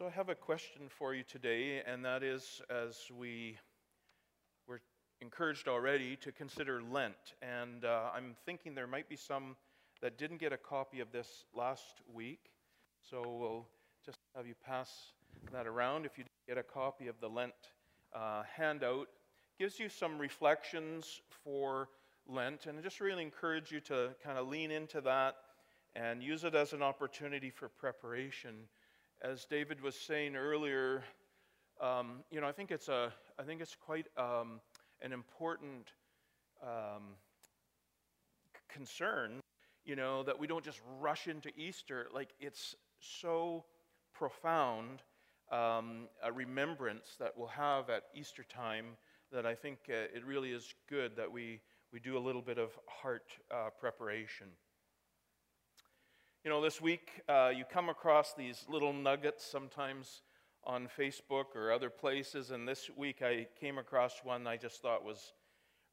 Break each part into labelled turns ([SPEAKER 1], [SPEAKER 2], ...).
[SPEAKER 1] So I have a question for you today, and that is as we were encouraged already to consider Lent. And uh, I'm thinking there might be some that didn't get a copy of this last week. So we'll just have you pass that around if you get a copy of the Lent uh, handout. Gives you some reflections for Lent, and I just really encourage you to kind of lean into that and use it as an opportunity for preparation. As David was saying earlier, um, you know, I think it's a, I think it's quite um, an important um, concern, you know, that we don't just rush into Easter. Like it's so profound um, a remembrance that we'll have at Easter time that I think uh, it really is good that we, we do a little bit of heart uh, preparation. You know, this week uh, you come across these little nuggets sometimes on Facebook or other places, and this week I came across one I just thought was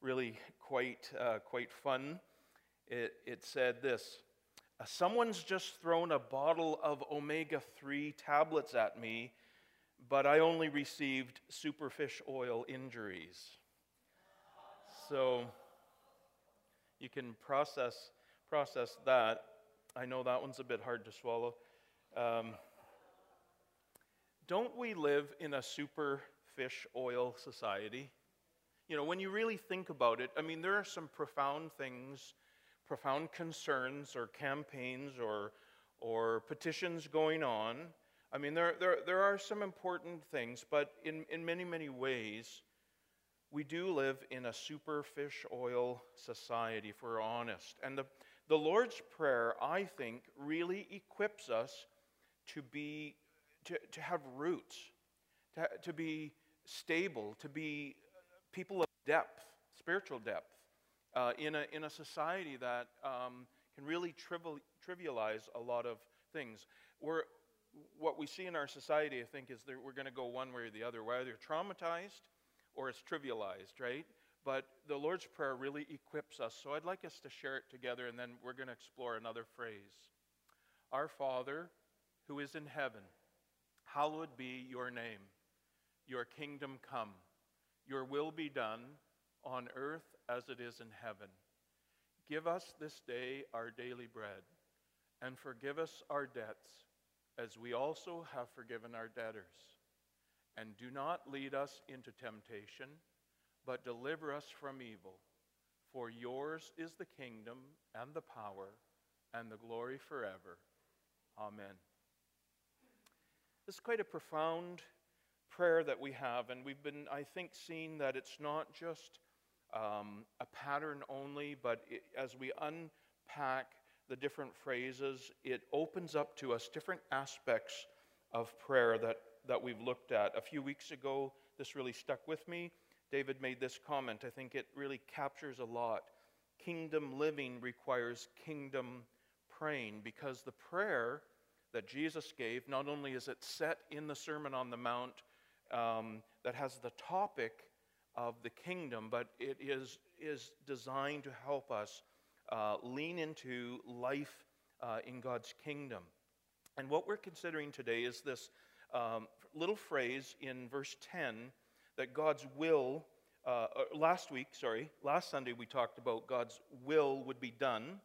[SPEAKER 1] really quite, uh, quite fun. It, it said this uh, Someone's just thrown a bottle of omega 3 tablets at me, but I only received superfish oil injuries. So you can process, process that. I know that one's a bit hard to swallow. Um, don't we live in a super fish oil society? You know, when you really think about it, I mean, there are some profound things, profound concerns or campaigns or, or petitions going on. I mean, there, there, there are some important things, but in, in many, many ways, we do live in a super fish oil society, if we're honest. And the, the Lord's Prayer, I think, really equips us to be to, to have roots, to, to be stable, to be people of depth, spiritual depth, uh, in, a, in a society that um, can really trivial, trivialize a lot of things. We're, what we see in our society, I think, is that we're going to go one way or the other. Either traumatized or it's trivialized, right? But the Lord's Prayer really equips us. So I'd like us to share it together, and then we're going to explore another phrase. Our Father, who is in heaven, hallowed be your name. Your kingdom come. Your will be done on earth as it is in heaven. Give us this day our daily bread, and forgive us our debts, as we also have forgiven our debtors. And do not lead us into temptation but deliver us from evil. For yours is the kingdom and the power and the glory forever. Amen. This is quite a profound prayer that we have, and we've been, I think, seeing that it's not just um, a pattern only, but it, as we unpack the different phrases, it opens up to us different aspects of prayer that, that we've looked at. A few weeks ago, this really stuck with me. David made this comment. I think it really captures a lot. Kingdom living requires kingdom praying because the prayer that Jesus gave, not only is it set in the Sermon on the Mount um, that has the topic of the kingdom, but it is, is designed to help us uh, lean into life uh, in God's kingdom. And what we're considering today is this um, little phrase in verse 10 that God's will, uh, uh, last week, sorry, last Sunday we talked about God's will would be done.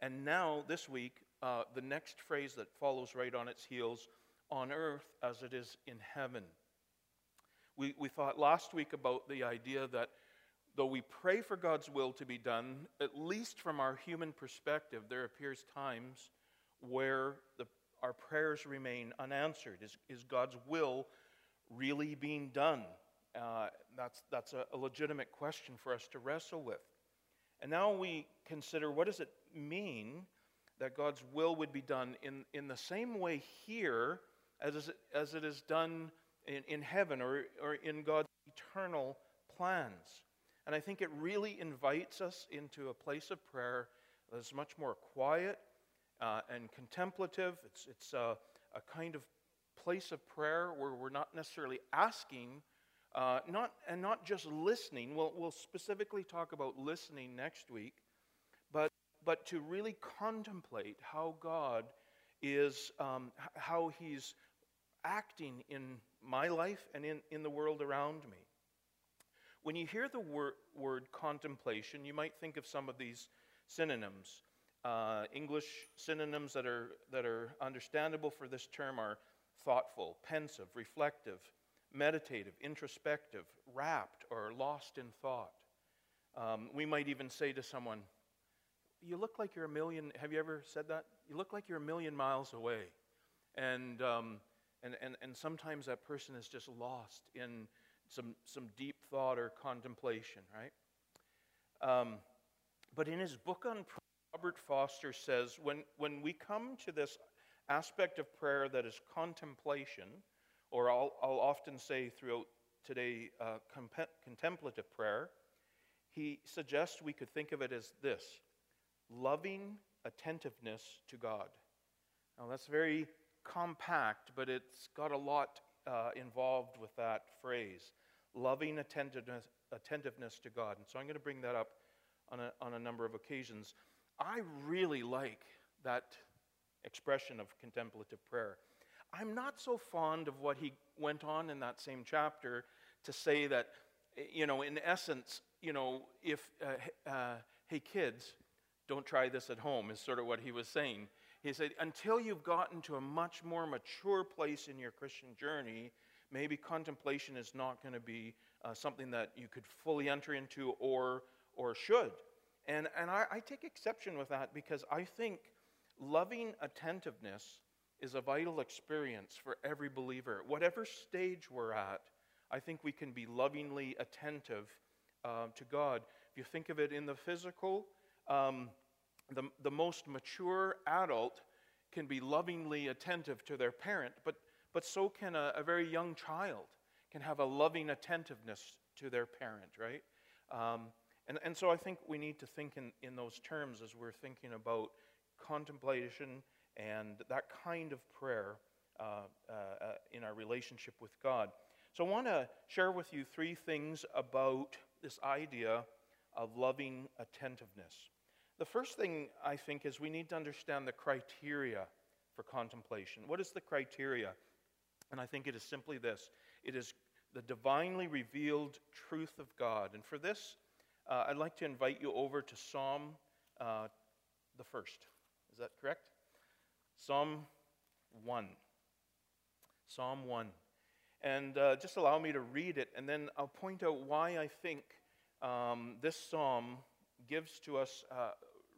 [SPEAKER 1] And now, this week, uh, the next phrase that follows right on its heels on earth as it is in heaven. We, we thought last week about the idea that though we pray for God's will to be done, at least from our human perspective, there appears times where the, our prayers remain unanswered. Is, is God's will really being done? Uh, that's that's a, a legitimate question for us to wrestle with. And now we consider what does it mean that God's will would be done in, in the same way here as, as it is done in, in heaven or, or in God's eternal plans. And I think it really invites us into a place of prayer that is much more quiet uh, and contemplative. It's, it's a, a kind of place of prayer where we're not necessarily asking uh, not, and not just listening. We'll, we'll specifically talk about listening next week, but, but to really contemplate how God is, um, how He's acting in my life and in, in the world around me. When you hear the wor- word contemplation, you might think of some of these synonyms. Uh, English synonyms that are, that are understandable for this term are thoughtful, pensive, reflective, meditative, introspective, rapt, or lost in thought. Um, we might even say to someone, You look like you're a million, have you ever said that? You look like you're a million miles away. And, um, and, and, and sometimes that person is just lost in some, some deep thought or contemplation, right? Um, but in his book on prayer, Robert Foster says when, when we come to this aspect of prayer that is contemplation, or I'll, I'll often say throughout today, uh, comp- contemplative prayer, he suggests we could think of it as this loving attentiveness to God. Now, that's very compact, but it's got a lot uh, involved with that phrase loving attentiveness, attentiveness to God. And so I'm going to bring that up on a, on a number of occasions. I really like that expression of contemplative prayer. I'm not so fond of what he went on in that same chapter to say that, you know, in essence, you know, if, uh, uh, hey kids, don't try this at home, is sort of what he was saying. He said, until you've gotten to a much more mature place in your Christian journey, maybe contemplation is not going to be uh, something that you could fully enter into or, or should. And, and I, I take exception with that because I think loving attentiveness is a vital experience for every believer. Whatever stage we're at, I think we can be lovingly attentive uh, to God. If you think of it in the physical, um, the, the most mature adult can be lovingly attentive to their parent, but, but so can a, a very young child, can have a loving attentiveness to their parent, right? Um, and, and so I think we need to think in, in those terms as we're thinking about contemplation and that kind of prayer uh, uh, uh, in our relationship with God. So I want to share with you three things about this idea of loving attentiveness. The first thing I think is we need to understand the criteria for contemplation. What is the criteria? And I think it is simply this it is the divinely revealed truth of God. And for this, uh, I'd like to invite you over to Psalm uh, the first. Is that correct? Psalm 1. Psalm 1. And uh, just allow me to read it, and then I'll point out why I think um, this psalm gives to us uh,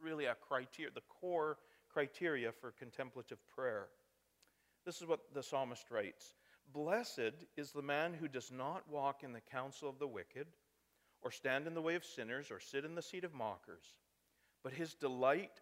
[SPEAKER 1] really a criteria, the core criteria for contemplative prayer. This is what the psalmist writes Blessed is the man who does not walk in the counsel of the wicked, or stand in the way of sinners, or sit in the seat of mockers, but his delight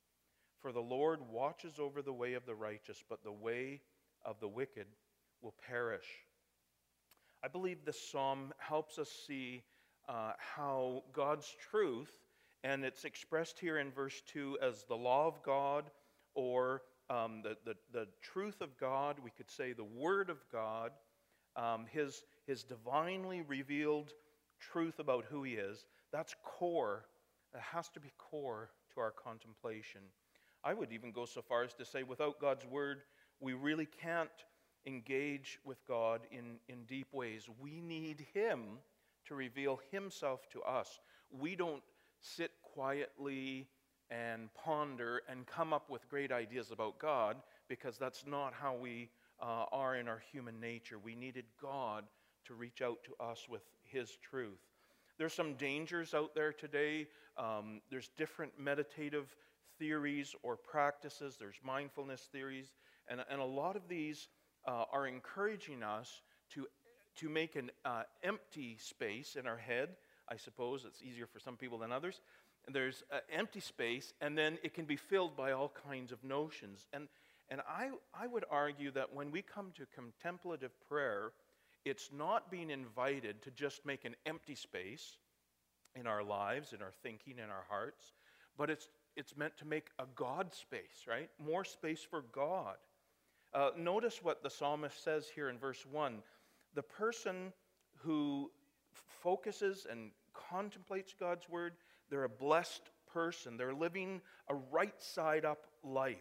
[SPEAKER 1] For the Lord watches over the way of the righteous, but the way of the wicked will perish. I believe this psalm helps us see uh, how God's truth, and it's expressed here in verse 2 as the law of God or um, the, the, the, truth of God, we could say the Word of God, um, his, his divinely revealed truth about who He is, that's core. It has to be core to our contemplation. I would even go so far as to say, without God's word, we really can't engage with God in, in deep ways. We need Him to reveal Himself to us. We don't sit quietly and ponder and come up with great ideas about God because that's not how we uh, are in our human nature. We needed God to reach out to us with His truth. There's some dangers out there today. Um, there's different meditative theories or practices, there's mindfulness theories, and, and a lot of these uh, are encouraging us to, to make an uh, empty space in our head. I suppose it's easier for some people than others. And there's an empty space, and then it can be filled by all kinds of notions. And, and I, I would argue that when we come to contemplative prayer, It's not being invited to just make an empty space in our lives, in our thinking, in our hearts, but it's, it's meant to make a God space, right? More space for God. Uh, notice what the psalmist says here in verse 1 the person who focuses and contemplates God's word, they're a blessed person. They're living a right side up life.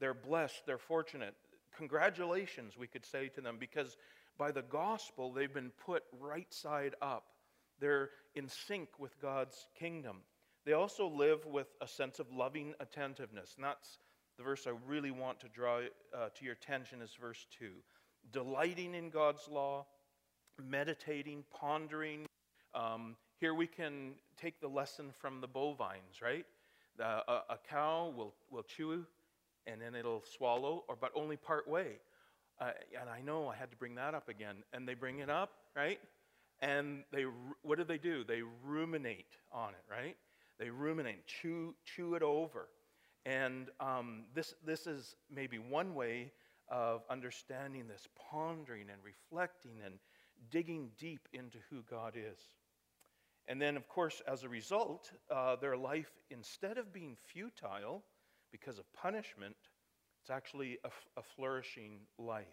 [SPEAKER 1] They're blessed, they're fortunate. Congratulations, we could say to them, because by the gospel, they've been put right side up. They're in sync with God's kingdom. They also live with a sense of loving attentiveness. And that's the verse I really want to draw uh, to your attention is verse 2. Delighting in God's law, meditating, pondering. Um, here we can take the lesson from the bovines, right? A, a, cow will, will chew and then it'll swallow, or but only part way. Uh, and I know I had to bring that up again. And they bring it up, right? And they, what do they do? They ruminate on it, right? They ruminate, chew, chew it over. And um, this, this is maybe one way of understanding this, pondering and reflecting and digging deep into who God is. And then, of course, as a result, uh, their life, instead of being futile because of punishment, it's actually a, a flourishing life.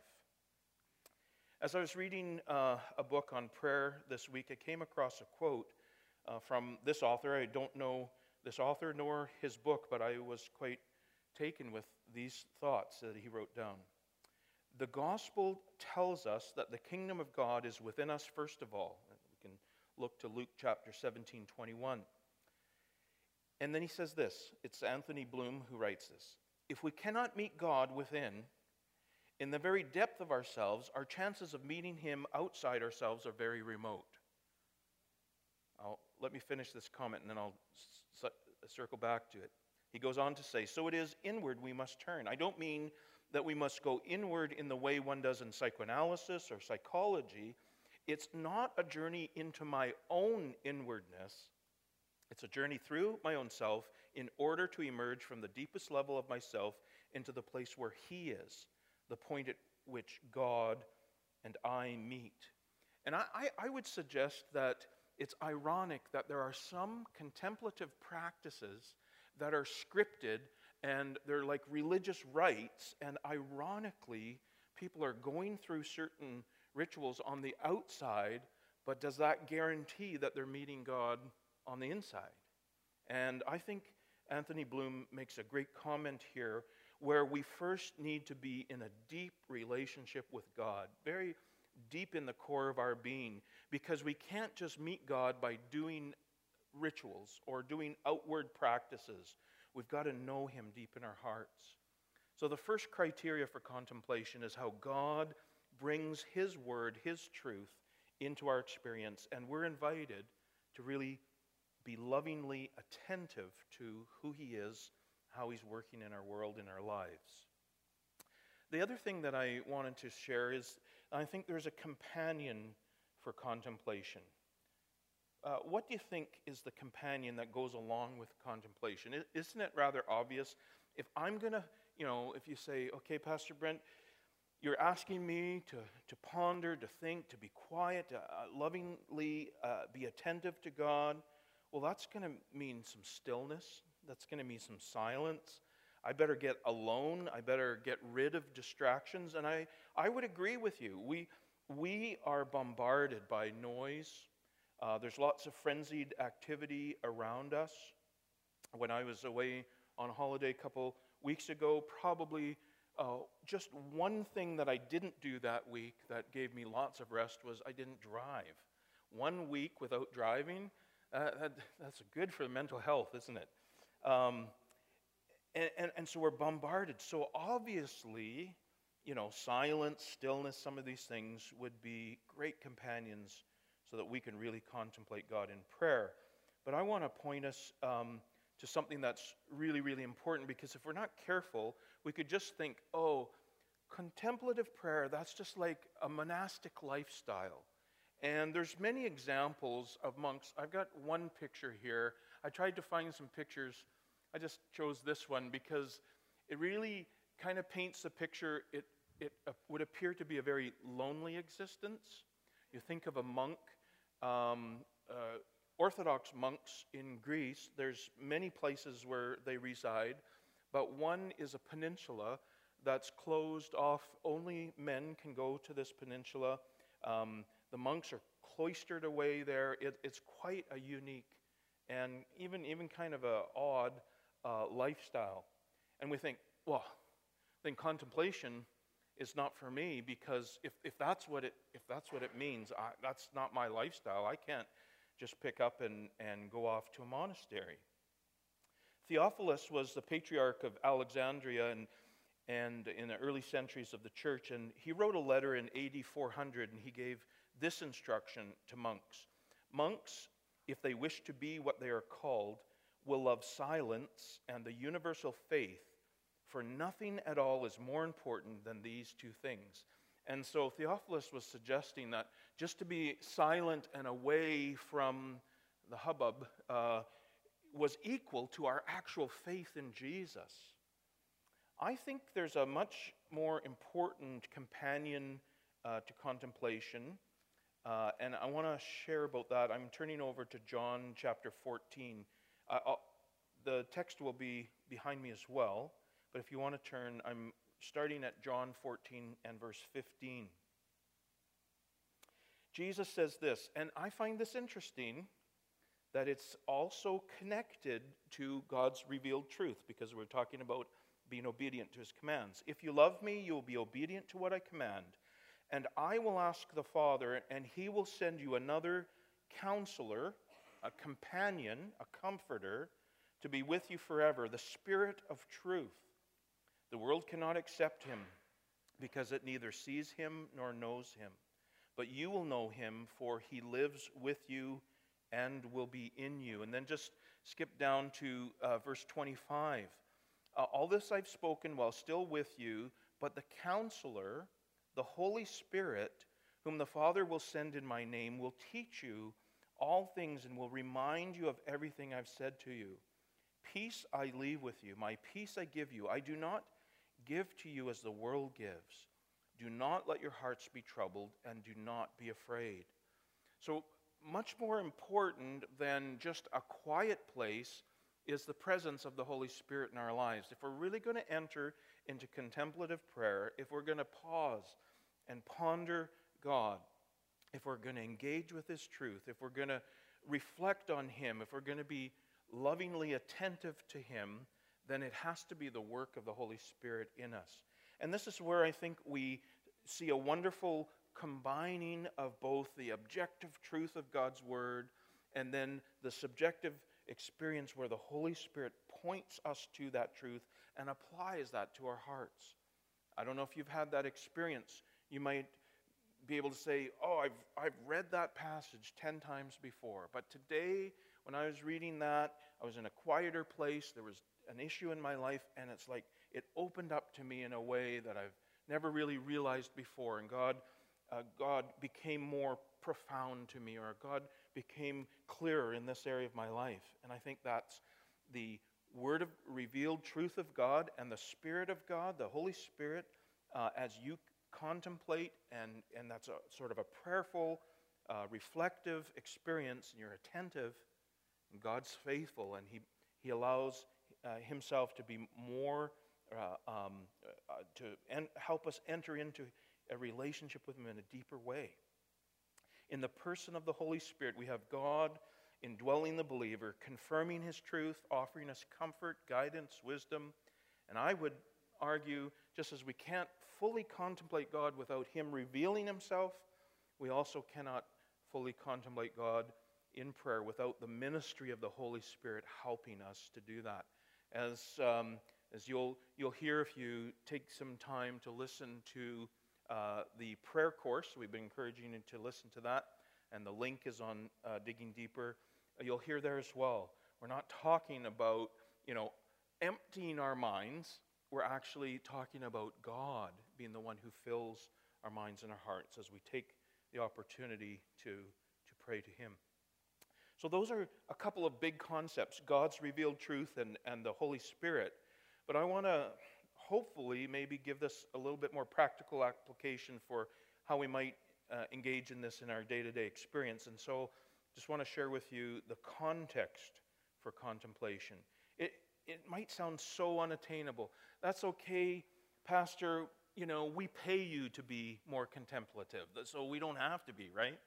[SPEAKER 1] As I was reading uh, a book on prayer this week, I came across a quote uh, from this author. I don't know this author nor his book, but I was quite taken with these thoughts that he wrote down. The gospel tells us that the kingdom of God is within us first of all. We can look to Luke chapter 17, 21. And then he says this it's Anthony Bloom who writes this. If we cannot meet God within, in the very depth of ourselves, our chances of meeting Him outside ourselves are very remote. I'll, let me finish this comment and then I'll circle back to it. He goes on to say, So it is inward we must turn. I don't mean that we must go inward in the way one does in psychoanalysis or psychology. It's not a journey into my own inwardness, it's a journey through my own self in order to emerge from the deepest level of myself into the place where He is, the point at which God and I meet. And I, I, I would suggest that it's ironic that there are some contemplative practices that are scripted and they're like religious rites, and ironically, people are going through certain rituals on the outside, but does that guarantee that they're meeting God on the inside? And I think Anthony Bloom makes a great comment here where we first need to be in a deep relationship with God, very deep in the core of our being, because we can't just meet God by doing rituals or doing outward practices. We've got to know Him deep in our hearts. So, the first criteria for contemplation is how God brings His word, His truth, into our experience, and we're invited to really be lovingly attentive to who He is, how He's working in our world, in our lives. The other thing that I wanted to share is I think there's a companion for contemplation. Uh, what do you think is the companion that goes along with contemplation? Isn't it rather obvious? If I'm going to, you know, if you say, okay, Pastor Brent, you're asking me to, to ponder, to think, to be quiet, to uh, lovingly uh, be attentive to God, well, that's going to mean some stillness. That's going to mean some silence. I better get alone. I better get rid of distractions. And I, I would agree with you. We, we are bombarded by noise. Uh, there's lots of frenzied activity around us. When I was away on holiday a couple weeks ago, probably uh, just one thing that I didn't do that week that gave me lots of rest was I didn't drive. One week without driving, uh, that, that's good for mental health, isn't it? Um, and, and, and so we're bombarded. So obviously, you know, silence, stillness, some of these things would be great companions so that we can really contemplate God in prayer. But I want to point us um, to something that's really, really important because if we're not careful, we could just think, oh, contemplative prayer, that's just like a monastic lifestyle. And there's many examples of monks. I've got one picture here. I tried to find some pictures. I just chose this one because it really kind of paints a picture. It, it would appear to be a very lonely existence. You think of a monk, um, uh, Orthodox monks in Greece, there's many places where they reside, but one is a peninsula that's closed off. Only men can go to this peninsula. Um, the monks are cloistered away there. It, it's quite a unique and even, even kind of a odd uh, lifestyle. And we think, well, then contemplation is not for me because if, if, that's, what it, if that's what it means, I, that's not my lifestyle. I can't just pick up and, and go off to a monastery. Theophilus was the patriarch of Alexandria and, and in the early centuries of the church, and he wrote a letter in AD 400 and he gave this instruction to monks Monks, if they wish to be what they are called, will love silence and the universal faith, for nothing at all is more important than these two things. And so Theophilus was suggesting that just to be silent and away from the hubbub uh, was equal to our actual faith in Jesus. I think there's a much more important companion uh, to contemplation, uh, and I want to share about that. I'm turning over to John chapter 14. Uh, the text will be behind me as well, but if you want to turn, I'm starting at John 14 and verse 15. Jesus says this, and I find this interesting that it's also connected to God's revealed truth because we're talking about being obedient to his commands. If you love me, you will be obedient to what I command. And I will ask the Father, and he will send you another counselor, a companion, a comforter, to be with you forever, the Spirit of truth. The world cannot accept him because it neither sees him nor knows him. But you will know him, for he lives with you and will be in you. And then just skip down to uh, verse 25. Uh, All this I've spoken while still with you, but the counselor, the Holy Spirit, whom the Father will send in my name, will teach you all things and will remind you of everything I've said to you. Peace I leave with you, my peace I give you. I do not give to you as the world gives. Do not let your hearts be troubled, and do not be afraid. So, much more important than just a quiet place is the presence of the Holy Spirit in our lives. If we're really going to enter into contemplative prayer, if we're going to pause and ponder God, if we're going to engage with His truth, if we're going to reflect on Him, if we're going to be lovingly attentive to Him, then it has to be the work of the Holy Spirit in us. And this is where I think we see a wonderful combining of both the objective truth of God's Word and then the subjective experience where the Holy Spirit points us to that truth and applies that to our hearts. I don't know if you've had that experience. You might be able to say, Oh, I've, I've read that passage 10 times before. But today, when I was reading that, I was in a quieter place. There was an issue in my life, and it's like it opened up to me in a way that I've never really realized before. And God, uh, God became more profound to me, or God became clearer in this area of my life. And I think that's the word of revealed truth of God and the Spirit of God, the Holy Spirit, uh, as you contemplate, and, and that's a sort of a prayerful, uh, reflective experience, and you're attentive, and God's faithful, and He, he allows uh, Himself to be more, uh, um, uh, to en- help us enter into a relationship with Him in a deeper way. In the person of the Holy Spirit, we have God indwelling the believer, confirming His truth, offering us comfort, guidance, wisdom. And I would argue, just as we can't fully contemplate God without Him revealing Himself, we also cannot fully contemplate God in prayer without the ministry of the Holy Spirit helping us to do that. As, um, as you'll, you'll hear if you take some time to listen to uh, the prayer course, we've been encouraging you to listen to that, and the link is on uh, Digging Deeper. You'll hear there as well. We're not talking about, you know, emptying our minds. We're actually talking about God being the one who fills our minds and our hearts as we take the opportunity to, to pray to Him. So, those are a couple of big concepts God's revealed truth and, and the Holy Spirit. But I want to hopefully maybe give this a little bit more practical application for how we might uh, engage in this in our day to day experience. And so, just want to share with you the context for contemplation. It, might sound so unattainable. That's okay, Pastor. You know, we pay you to be more contemplative, so we don't have to be, right?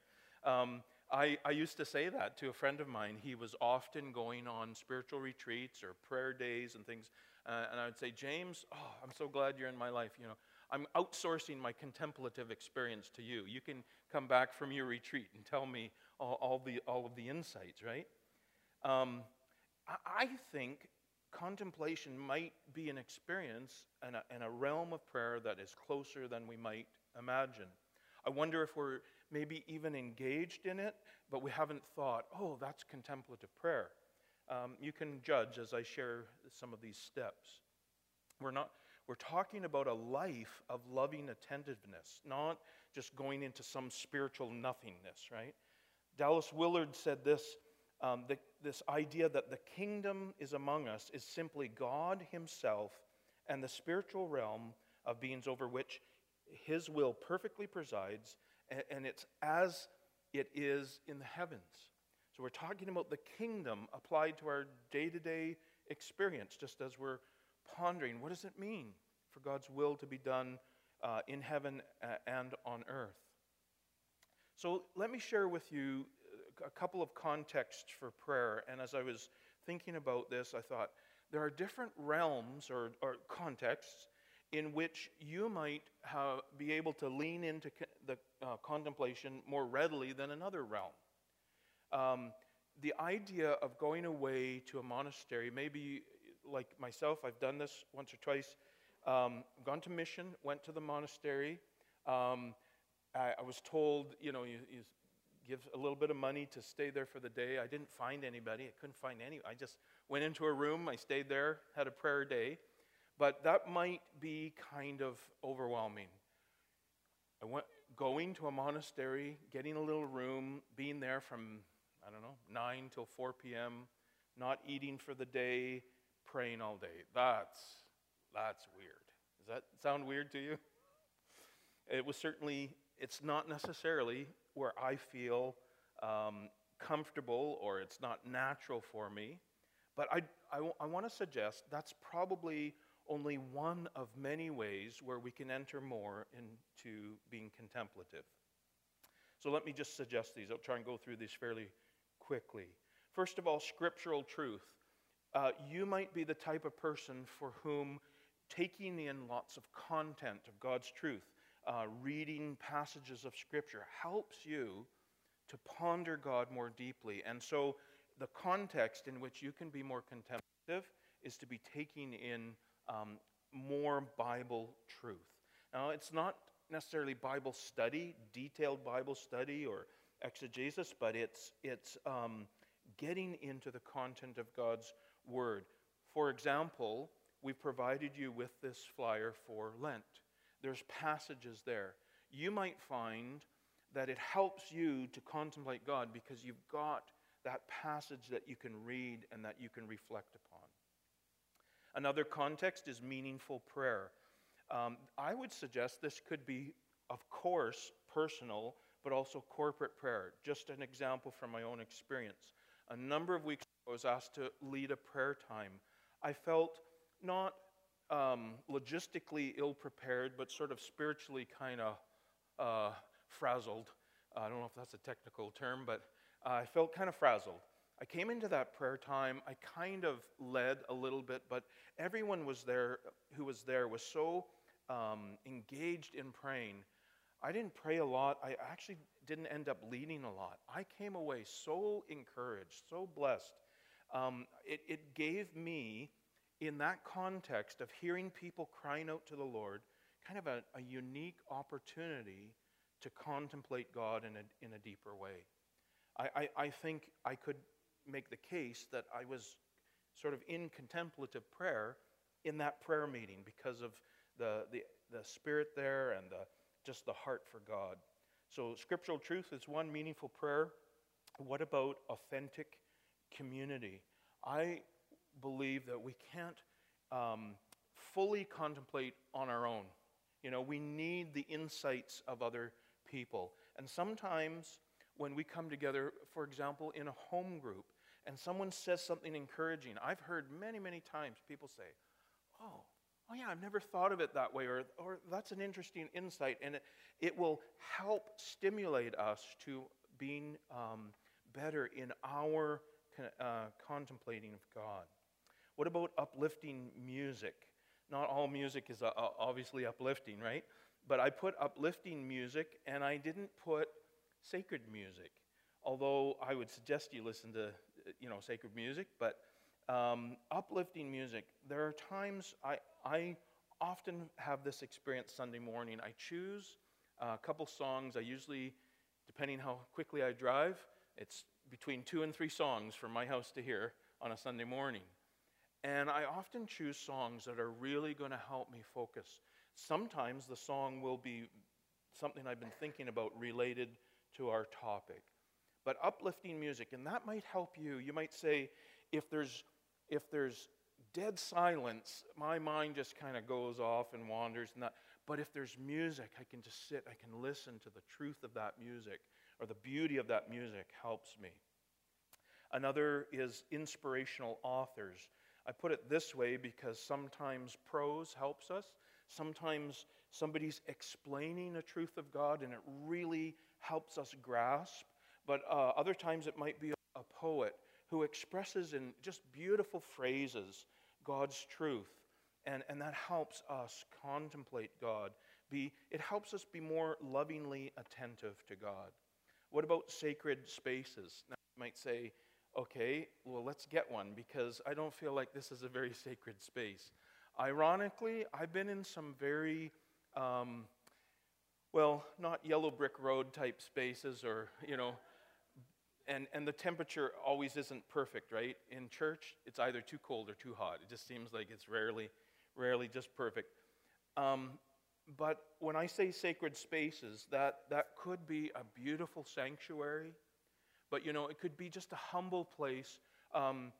[SPEAKER 1] Um, I, I used to say that to a friend of mine. He was often going on spiritual retreats or prayer days and things. Uh, and I would say, James, oh, I'm so glad you're in my life. You know, I'm outsourcing my contemplative experience to you. You can come back from your retreat and tell me all, all the, all of the insights, right? Um, I, I think contemplation might be an experience and a, and a realm of prayer that is closer than we might imagine. I wonder if we're maybe even engaged in it, but we haven't thought, oh, that's contemplative prayer. Um, you can judge as I share some of these steps. We're not. We're talking about a life of loving attentiveness, not just going into some spiritual nothingness, right? Dallas Willard said this um, the, this idea that the kingdom is among us is simply God Himself and the spiritual realm of beings over which His will perfectly presides and it's as it is in the heavens. So we're talking about the kingdom applied to our day to day experience, just as we're pondering what does it mean for God's will to be done uh, in heaven uh, and on earth. So let me share with you a couple of contexts for prayer. And as I was thinking about this, I thought there are different realms or, or contexts in which you might have, be able to lean into the uh, contemplation more readily than another realm. Um, the idea of going away to a monastery, maybe like myself, I've done this once or twice, um, gone to mission, went to the monastery. Um, I, I, was told, you know, you, you give a little bit of money to stay there for the day. I didn't find anybody. I couldn't find any. I just went into a room. I stayed there, had a prayer day. But that might be kind of overwhelming. I went going to a monastery, getting a little room, being there from, I don't know, 9 till 4 p.m., not eating for the day, praying all day. That's, that's weird. Does that sound weird to you? It was certainly, it's not necessarily where I feel um, comfortable or it's not natural for me. But I, I, want to suggest that's probably only one of many ways where we can enter more into being contemplative. So let me just suggest these. I'll try and go through these fairly quickly. First of all, scriptural truth. Uh, you might be the type of person for whom taking in lots of content of God's truth, uh, reading passages of Scripture, helps you to ponder God more deeply. And so, the context in which you can be more contemplative is to be taking in um, more Bible truth. Now, it's not necessarily Bible study, detailed Bible study or exegesis, but it's, it's um, getting into the content of God's Word. For example, we've provided you with this flyer for Lent. There's passages there. You might find that it helps you to contemplate God because you've got that passage that you can read and that you can reflect upon. Another context is meaningful prayer. Um, I would suggest this could be, of course, personal, but also corporate prayer. Just an example from my own experience. A number of weeks ago, I was asked to lead a prayer time. I felt not um, logistically ill prepared, but sort of spiritually kind of uh, frazzled. I don't know if that's a technical term, but I felt kind of frazzled. I came into that prayer time, I kind of led a little bit, but everyone was there who was there was so um, engaged in praying. I didn't pray a lot. I actually didn't end up leading a lot. I came away so encouraged, so blessed. Um, it, it gave me, in that context of hearing people crying out to the Lord, kind of a, a unique opportunity to contemplate God in a, in a deeper way. I, I, I think I could make the case that I was sort of in contemplative prayer in that prayer meeting because of the, the, the spirit there and the, just the heart for God. So, scriptural truth is one meaningful prayer. What about authentic community? I believe that we can't um, fully contemplate on our own. You know, we need the insights of other people. And sometimes when we come together, for example, in a home group, and someone says something encouraging, I've heard many, many times people say, Oh, oh yeah, I've never thought of it that way, or, or that's an interesting insight. And it, it will help stimulate us to being um, better in our uh, contemplating of God. What about uplifting music? Not all music is uh, obviously uplifting, right? But I put uplifting music and I didn't put sacred music. Although I would suggest you listen to, you know, sacred music, but um, uplifting music. There are times I, I often have this experience Sunday morning. I choose a couple songs. I usually, depending how quickly I drive, it's between two and three songs from my house to here on a Sunday morning. And I often choose songs that are really going to help me focus. Sometimes the song will be something I've been thinking about related to our topic. But uplifting music, and that might help you. You might say, if there's, if there's dead silence, my mind just kind of goes off and wanders. And that. But if there's music, I can just sit, I can listen to the truth of that music, or the beauty of that music helps me. Another is inspirational authors. I put it this way because sometimes prose helps us. Sometimes somebody's explaining a truth of God and it really helps us grasp. But uh, other times it might be a poet who expresses in just beautiful phrases God's truth. And, and that helps us contemplate God. Be, it helps us be more lovingly attentive to God. What about sacred spaces? Now, you might say, okay, well, let's get one because I don't feel like this is a very sacred space. Ironically, I've been in some very, um, well, not yellow brick road type spaces or, you know, and, and the temperature always isn't perfect, right? In church, it's either too cold or too hot. It just seems like it's rarely, rarely just perfect. Um, but when I say sacred spaces, that, that could be a beautiful sanctuary but you know, it could be just a humble place. Um,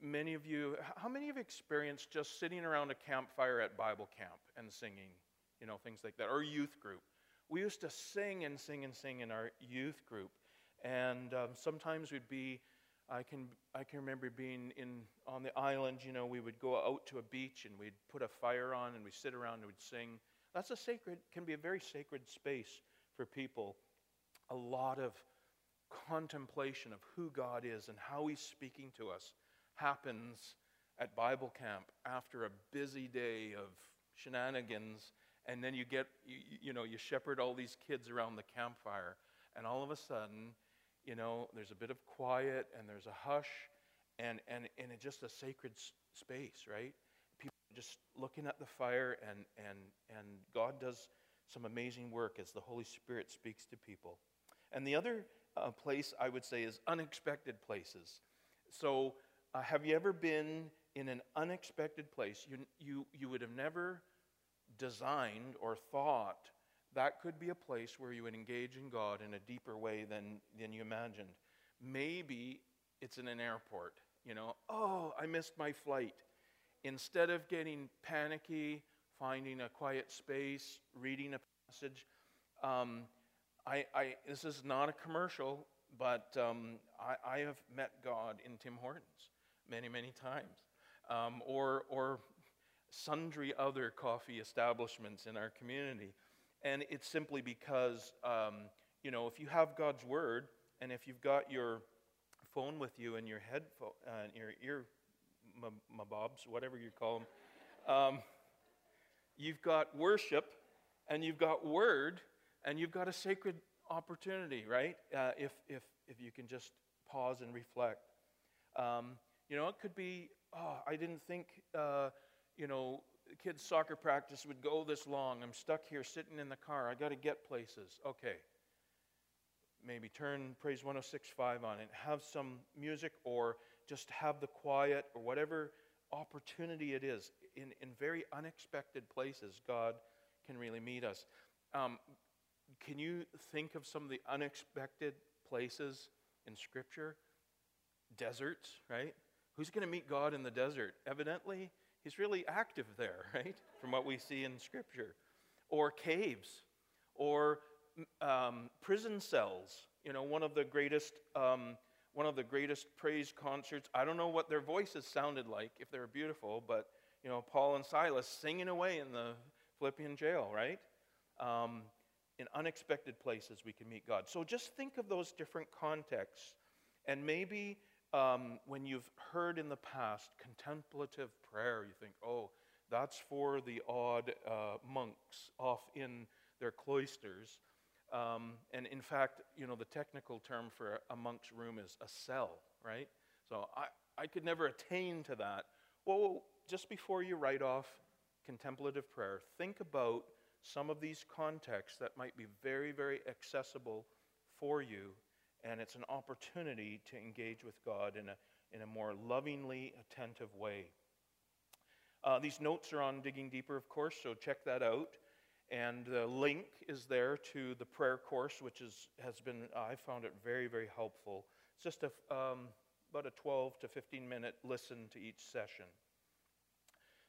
[SPEAKER 1] many of you, how many have experienced just sitting around a campfire at Bible camp and singing, you know, things like that, or youth group? We used to sing and sing and sing in our youth group, and um, sometimes we'd be. I can I can remember being in on the island. You know, we would go out to a beach and we'd put a fire on and we'd sit around and we'd sing. That's a sacred can be a very sacred space for people. A lot of contemplation of who God is and how He's speaking to us happens at Bible camp after a busy day of shenanigans. And then you get, you, you know, you shepherd all these kids around the campfire. And all of a sudden, you know, there's a bit of quiet and there's a hush and, and, and it's just a sacred space, right? People just looking at the fire and, and, and God does some amazing work as the Holy Spirit speaks to people. And the other a place I would say is unexpected places. So, uh, have you ever been in an unexpected place? You, you, you would have never designed or thought that could be a place where you would engage in God in a deeper way than, than you imagined. Maybe it's in an airport. You know, oh, I missed my flight. Instead of getting panicky, finding a quiet space, reading a passage, um, I, I, this is not a commercial, but um, I, I, have met God in Tim Hortons many, many times, um, or, or sundry other coffee establishments in our community. And it's simply because, um, you know, if you have God's Word, and if you've got your phone with you and your headphone, uh, your ear mabobs, whatever you call them, um, you've got worship and you've got Word and you've got a sacred opportunity, right? Uh, if, if, if you can just pause and reflect. Um, you know, it could be, oh, I didn't think, uh, you know, kids' soccer practice would go this long. I'm stuck here sitting in the car. I got to get places. Okay. Maybe turn Praise 106.5 on and have some music or just have the quiet or whatever opportunity it is. In, in very unexpected places, God can really meet us. Um, can you think of some of the unexpected places in Scripture? Deserts, right? Who's going to meet God in the desert? Evidently, He's really active there, right? From what we see in Scripture. Or caves, or um, prison cells. You know, one of the greatest. Um, one of the greatest praise concerts. I don't know what their voices sounded like, if they were beautiful, but you know, Paul and Silas singing away in the Philippian jail, right? Um, in unexpected places, we can meet God. So just think of those different contexts. And maybe um, when you've heard in the past contemplative prayer, you think, oh, that's for the odd uh, monks off in their cloisters. Um, and in fact, you know, the technical term for a monk's room is a cell, right? So I, I could never attain to that. Well, just before you write off contemplative prayer, think about some of these contexts that might be very, very accessible for you, and it's an opportunity to engage with God in a, in a more lovingly attentive way. Uh, these notes are on Digging Deeper, of course, so check that out. And the link is there to the prayer course, which is, has been, I found it very, very helpful. It's just a, um, about a 12 to 15 minute listen to each session.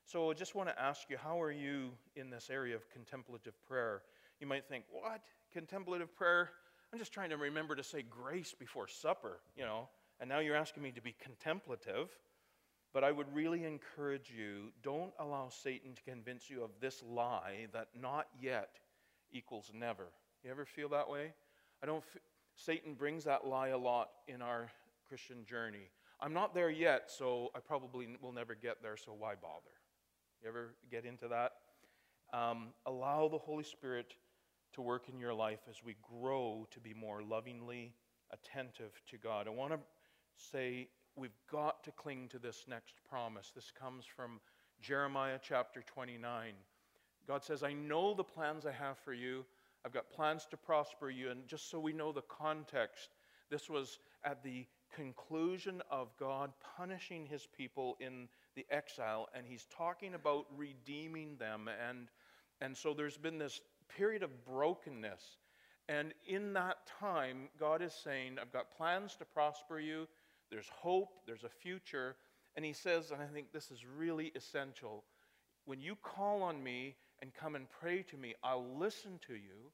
[SPEAKER 1] So I just want to ask you, how are you in this area of contemplative prayer? You might think, what? Contemplative prayer? I'm just trying to remember to say grace before supper, you know, and now you're asking me to be contemplative. But I would really encourage you don't allow Satan to convince you of this lie that not yet equals never. You ever feel that way? I don't f- Satan brings that lie a lot in our Christian journey. I'm not there yet, so I probably will never get there, so why bother? You ever get into that? Um, allow the Holy Spirit to work in your life as we grow to be more lovingly attentive to God. I want to say we've got to cling to this next promise. This comes from Jeremiah chapter 29. God says, I know the plans I have for you. I've got plans to prosper you. And just so we know the context, this was at the conclusion of God punishing his people in the exile, and he's talking about redeeming them. And, and so there's been this period of brokenness. And in that time, God is saying, I've got plans to prosper you. There's hope, there's a future. And he says, and I think this is really essential when you call on me and come and pray to me, I'll listen to you.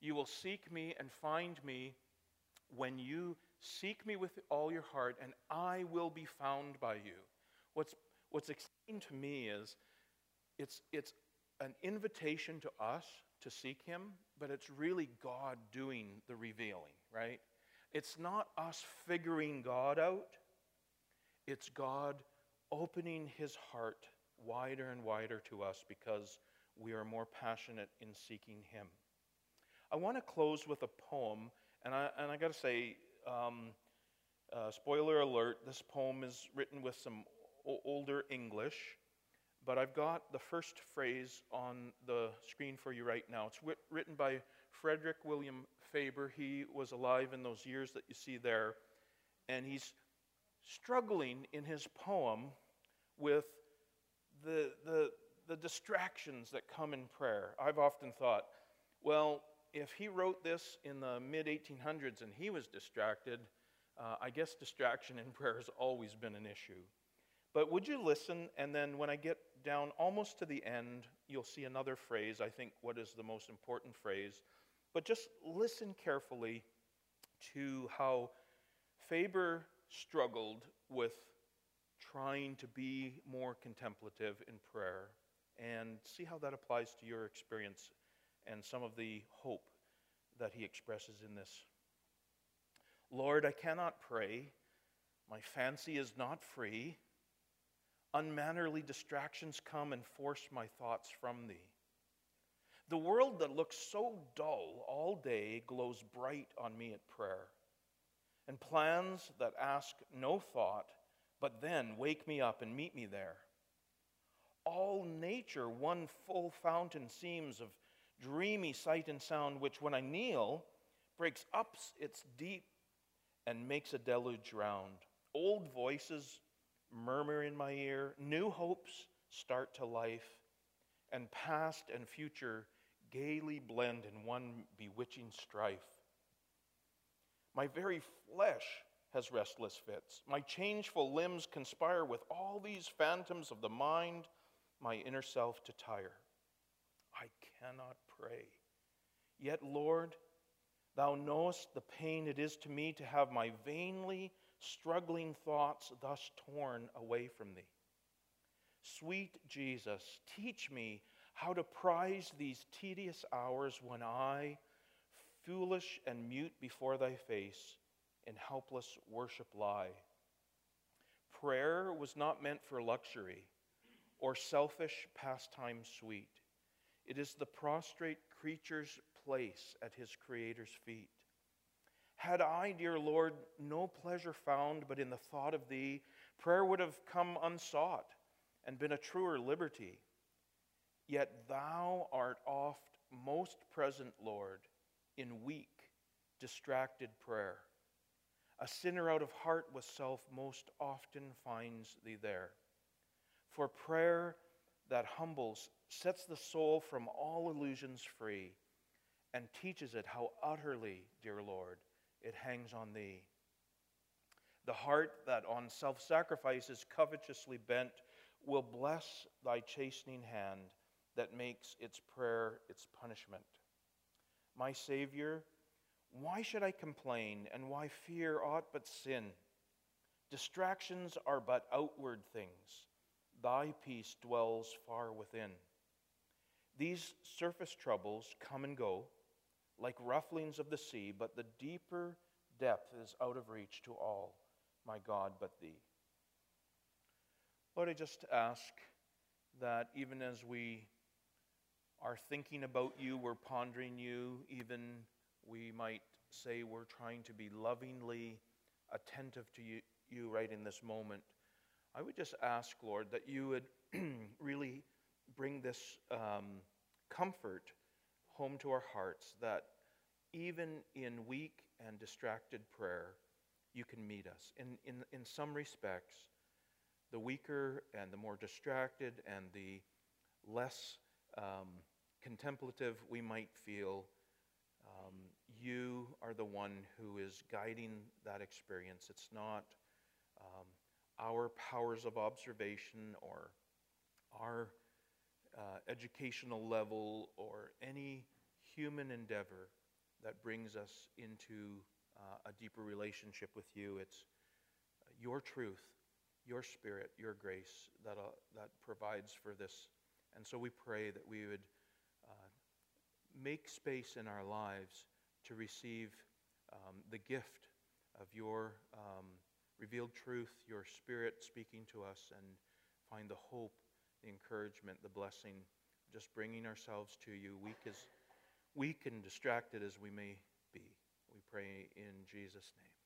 [SPEAKER 1] You will seek me and find me when you seek me with all your heart, and I will be found by you. What's, what's exciting to me is it's, it's an invitation to us to seek him, but it's really God doing the revealing, right? It's not us figuring God out, it's God opening his heart wider and wider to us because we are more passionate in seeking him. I want to close with a poem, and I, and I got to say, um, uh, spoiler alert, this poem is written with some older English, but I've got the first phrase on the screen for you right now. It's written by Frederick William Faber. He was alive in those years that you see there. And he's struggling in his poem with the, the, the distractions that come in prayer. I've often thought, well, if he wrote this in the mid 1800s and he was distracted, uh, I guess distraction in prayer has always been an issue. But would you listen? And then when I get down almost to the end, you'll see another phrase, I think what is the most important phrase. But just listen carefully to how Faber struggled with trying to be more contemplative in prayer and see how that applies to your experience and some of the hope that he expresses in this. Lord, I cannot pray. My fancy is not free. Unmannerly distractions come and force my thoughts from thee. The world that looks so dull all day glows bright on me at prayer. And plans that ask no thought, but then wake me up and meet me there. All nature, one full fountain seems of dreamy sight and sound, which when I kneel, breaks up its deep and makes a deluge round. Old voices murmur in my ear, new hopes start to life, and past and future gaily blend in one bewitching strife. My very flesh has restless fits. My changeful limbs conspire with all these phantoms of the mind, my inner self to tire. I cannot pray. Yet, Lord, Thou knowest the pain it is to me to have my vainly struggling thoughts thus torn away from Thee. Sweet Jesus, teach me how to prize these tedious hours when I, foolish and mute before Thy face, in helpless worship lie. Prayer was not meant for luxury or selfish pastime sweet. It is the prostrate creature's place at his Creator's feet. Had I, dear Lord, no pleasure found but in the thought of Thee, prayer would have come unsought and been a truer liberty. Yet Thou art oft most present, Lord, in weak, distracted prayer. A sinner out of heart with self most often finds thee there. For prayer that humbles sets the soul from all illusions free and teaches it how utterly, dear Lord, it hangs on thee. The heart that on self sacrifice is covetously bent will bless thy chastening hand that makes its prayer its punishment. My Savior, why should I complain, and why fear aught but sin? Distractions are but outward things. Thy peace dwells far within. These surface troubles come and go like rufflings of the sea, but the deeper depth is out of reach to all, my God, but Thee. Lord, I just ask that even as we are thinking about you, we're pondering you, even we might say we're trying to be lovingly attentive to you, you right in this moment. I would just ask, Lord, that you would really bring this um, comfort home to our hearts that even in weak and distracted prayer, you can meet us. In, in, in some respects, the weaker and the more distracted and the less um, contemplative we might feel, um, you are the one who is guiding that experience. It's not um, our powers of observation or our uh, educational level or any human endeavor that brings us into uh, a deeper relationship with you. It's your truth, your spirit, your grace that, uh, that provides for this. And so we pray that we would uh, make space in our lives to receive um, the gift of your um, revealed truth, your spirit speaking to us, and find the hope, the encouragement, the blessing, just bringing ourselves to you, weak as weak and distracted as we may be. We pray in Jesus' name.